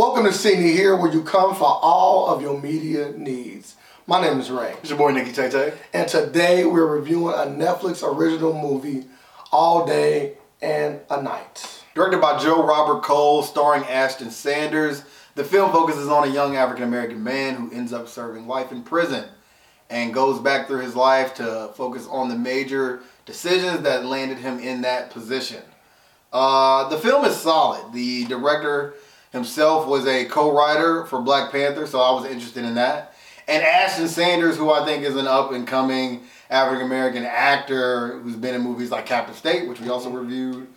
Welcome to Scene It here, where you come for all of your media needs. My name is Ray, It's your boy Nicky Tay Tay. and today we're reviewing a Netflix original movie, All Day and a Night. Directed by Joe Robert Cole, starring Ashton Sanders. The film focuses on a young African American man who ends up serving life in prison and goes back through his life to focus on the major decisions that landed him in that position. Uh, the film is solid. The director himself was a co-writer for Black Panther, so I was interested in that. And Ashton Sanders, who I think is an up-and-coming African American actor who's been in movies like Captive State, which we also reviewed,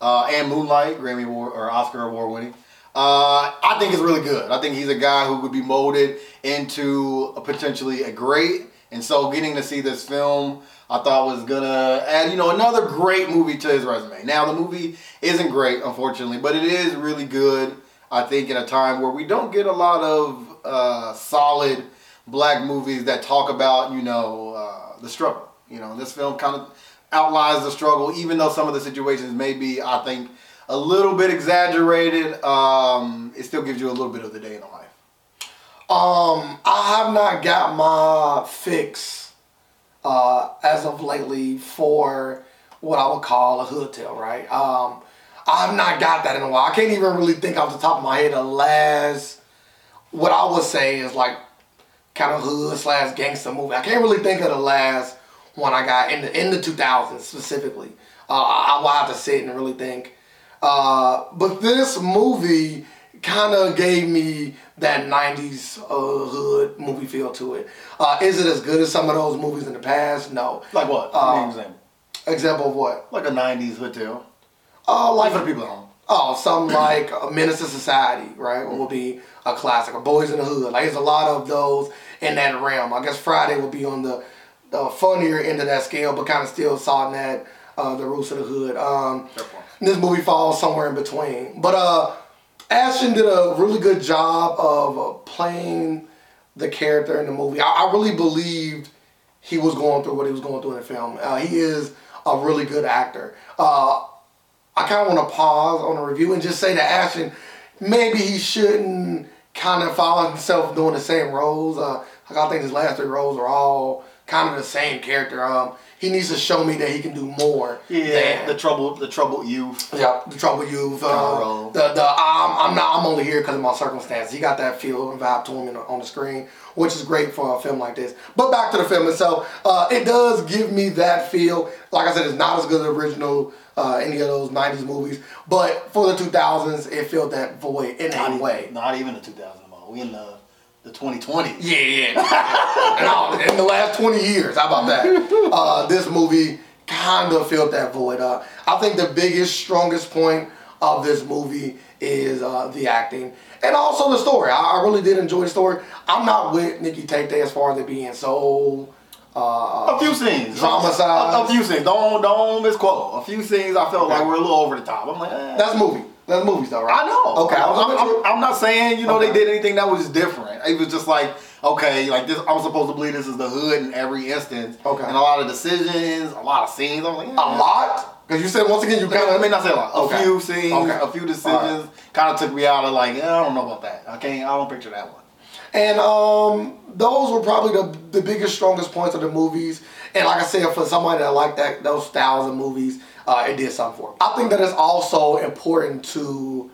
uh, and Moonlight, Grammy Award or Oscar Award winning. Uh, I think is really good. I think he's a guy who could be molded into a potentially a great. And so getting to see this film, I thought was gonna add, you know, another great movie to his resume. Now the movie isn't great, unfortunately, but it is really good. I think in a time where we don't get a lot of uh, solid black movies that talk about, you know, uh, the struggle. You know, this film kind of outlines the struggle, even though some of the situations may be, I think, a little bit exaggerated. Um, it still gives you a little bit of the day in the life. Um, I have not got my fix uh, as of lately for what I would call a hood tale, right? Um, I have not got that in a while. I can't even really think off the top of my head the last, what I would say is like kind of hood slash gangster movie. I can't really think of the last one I got in the in the 2000s specifically. Uh, I, will have to sit and really think. Uh, but this movie kind of gave me that 90s uh, hood movie feel to it. Uh, is it as good as some of those movies in the past? No. Like what? Um, an example. Example of what? Like a '90s hotel. Uh, Like like for the people at home. Oh, something like a Menace to Society, right? Would be a classic. Or Boyz n the Hood. Like there's a lot of those in that realm. I guess Friday would be on the, the funnier end of that scale, but kind of still saw that uh, the roots of the hood. Um, this movie falls somewhere in between. But uh, Ashton did a really good job of uh, playing the character in the movie. I, I really believed he was going through what he was going through in the film. Uh, he is a really good actor. Uh, I kind of want to pause on the review and just say to Ashton, maybe he shouldn't kind of follow himself doing the same roles. Uh, like I think his last three roles are all kind of the same character. Um, he needs to show me that he can do more. Yeah, than- the trouble, the troubled youth. yeah, the trouble youth. Uh, the the I'm, I'm not I'm only here because of my circumstances. He got that feel and vibe to him in, on the screen, which is great for a film like this. But back to the film itself, uh, it does give me that feel. Like I said, it's not as good as the original uh, any of those '90s movies, but for the 2000s, it filled that void in Not a even, way. Not even the 2000s. We in the the 2020s. Yeah, yeah. In the last 20 years, how about that? Uh, this movie kind of filled that void. Uh, I think the biggest, strongest point of this movie is uh, the acting and also the story. I, I really did enjoy the story. I'm not with Nikki Tate as far as it being so. Uh, A few scenes. Dramatized. A, a few scenes. Don't don't misquote. A few scenes I felt like we're a little over the top. I'm like, eh. that's movie. That's movies though, right? I know. Okay. I'm, I was I'm, looking- I'm, I'm not saying you know Okay. they did anything that was different. It was just like okay, like this. I'm supposed to believe this is the hood in every instance. Okay. And a lot of decisions, a lot of scenes. I'm like, a eh. lot because you said once again you kind I of. may not say a lot. A Okay. few scenes, Okay. a few decisions, kind of took me out of like, eh, I don't know about that. I can't. I don't picture that one. And um, those were probably the, the biggest, strongest points of the movies. And like I said, for somebody that liked that those styles of movies, uh, it did something for. Me. I think that it's also important to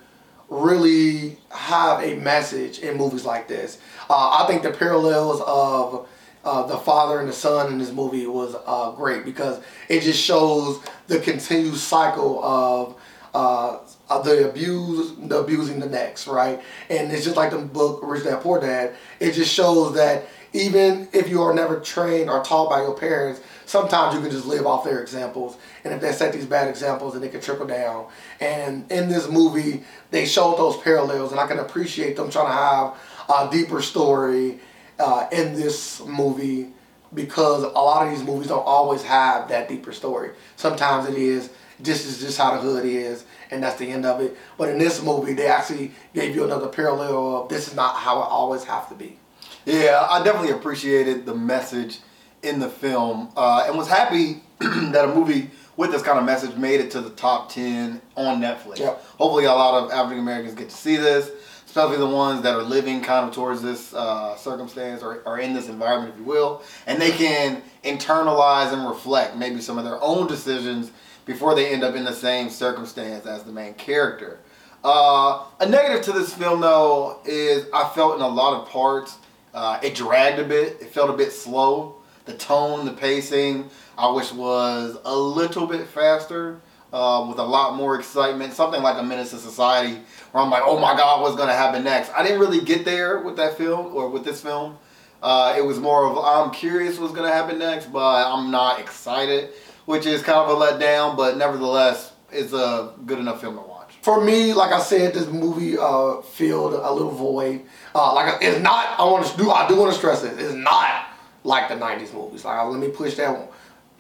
really have a message in movies like this. Uh, I think the parallels of uh, the father and the son in this movie was uh, great because it just shows the continued cycle of uh, uh, the abuse, the abusing the next, right? And it's just like the book Rich Dad Poor Dad. It just shows that even if you are never trained or taught by your parents, sometimes you can just live off their examples. And if they set these bad examples, then it can trickle down. And in this movie, they showed those parallels, and I can appreciate them trying to have a deeper story uh, in this movie because a lot of these movies don't always have that deeper story. Sometimes it is this is just how the hood is, and that's the end of it. But in this movie, they actually gave you another parallel of this is not how it always have to be. Yeah, I definitely appreciated the message in the film, uh, and was happy that a movie with this kind of message made it to the top ten on Netflix. Yep. Hopefully, a lot of African Americans get to see this. especially the ones that are living kind of towards this uh, circumstance or, or in this environment, if you will, and they can internalize and reflect maybe some of their own decisions before they end up in the same circumstance as the main character. Uh, a negative to this film, though, is I felt in a lot of parts uh, it dragged a bit. It felt a bit slow. The tone, the pacing, I wish was a little bit faster. Uh, with a lot more excitement, something like a Menace to Society, where I'm like, oh my God, what's gonna happen next? I didn't really get there with that film or with this film. Uh, it was more of I'm curious what's gonna happen next, but I'm not excited, which is kind of a letdown. But nevertheless, it's a good enough film to watch. For me, like I said, this movie uh, filled a little void. Uh, like it's not. I want to do. I do want to stress it. It's not like the '90s movies. Like let me push that one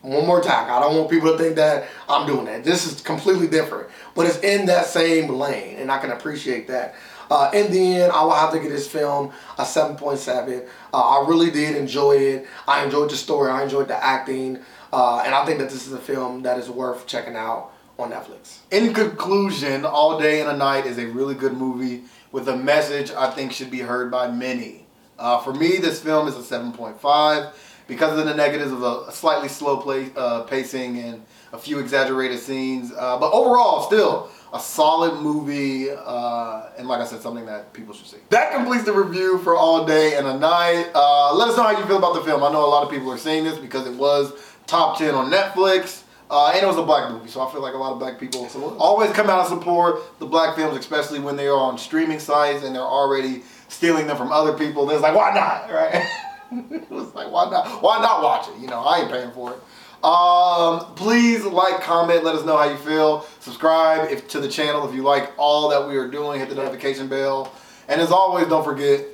one more time. I don't want people to think that I'm doing that. This is completely different, but it's in that same lane, and I can appreciate that. Uh, in the end, I will have to give this film a 7.7. Uh, I really did enjoy it. I enjoyed the story. I enjoyed the acting. Uh, and I think that this is a film that is worth checking out on Netflix. In conclusion, All Day and a Night is a really good movie with a message I think should be heard by many. Uh, for me, this film is a 7.5 because of the negatives of a, slightly slow play, uh, pacing and a few exaggerated scenes. Uh, but overall, still a solid movie, uh, and like I said, something that people should see. That completes the review for All Day and a Night. Uh, let us know how you feel about the film. I know a lot of people are saying this because it was top 10 on Netflix. Uh, and it was a black movie, so I feel like a lot of black people always come out and support the black films, especially when they are on streaming sites and they're already stealing them from other people. It's like, why not, right? it was like, why not? Why not watch it? You know, I ain't paying for it. Um, please like, comment, let us know how you feel. Subscribe if to the channel if you like all that we are doing. Hit the notification bell. And as always, don't forget,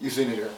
you've Scene It Here.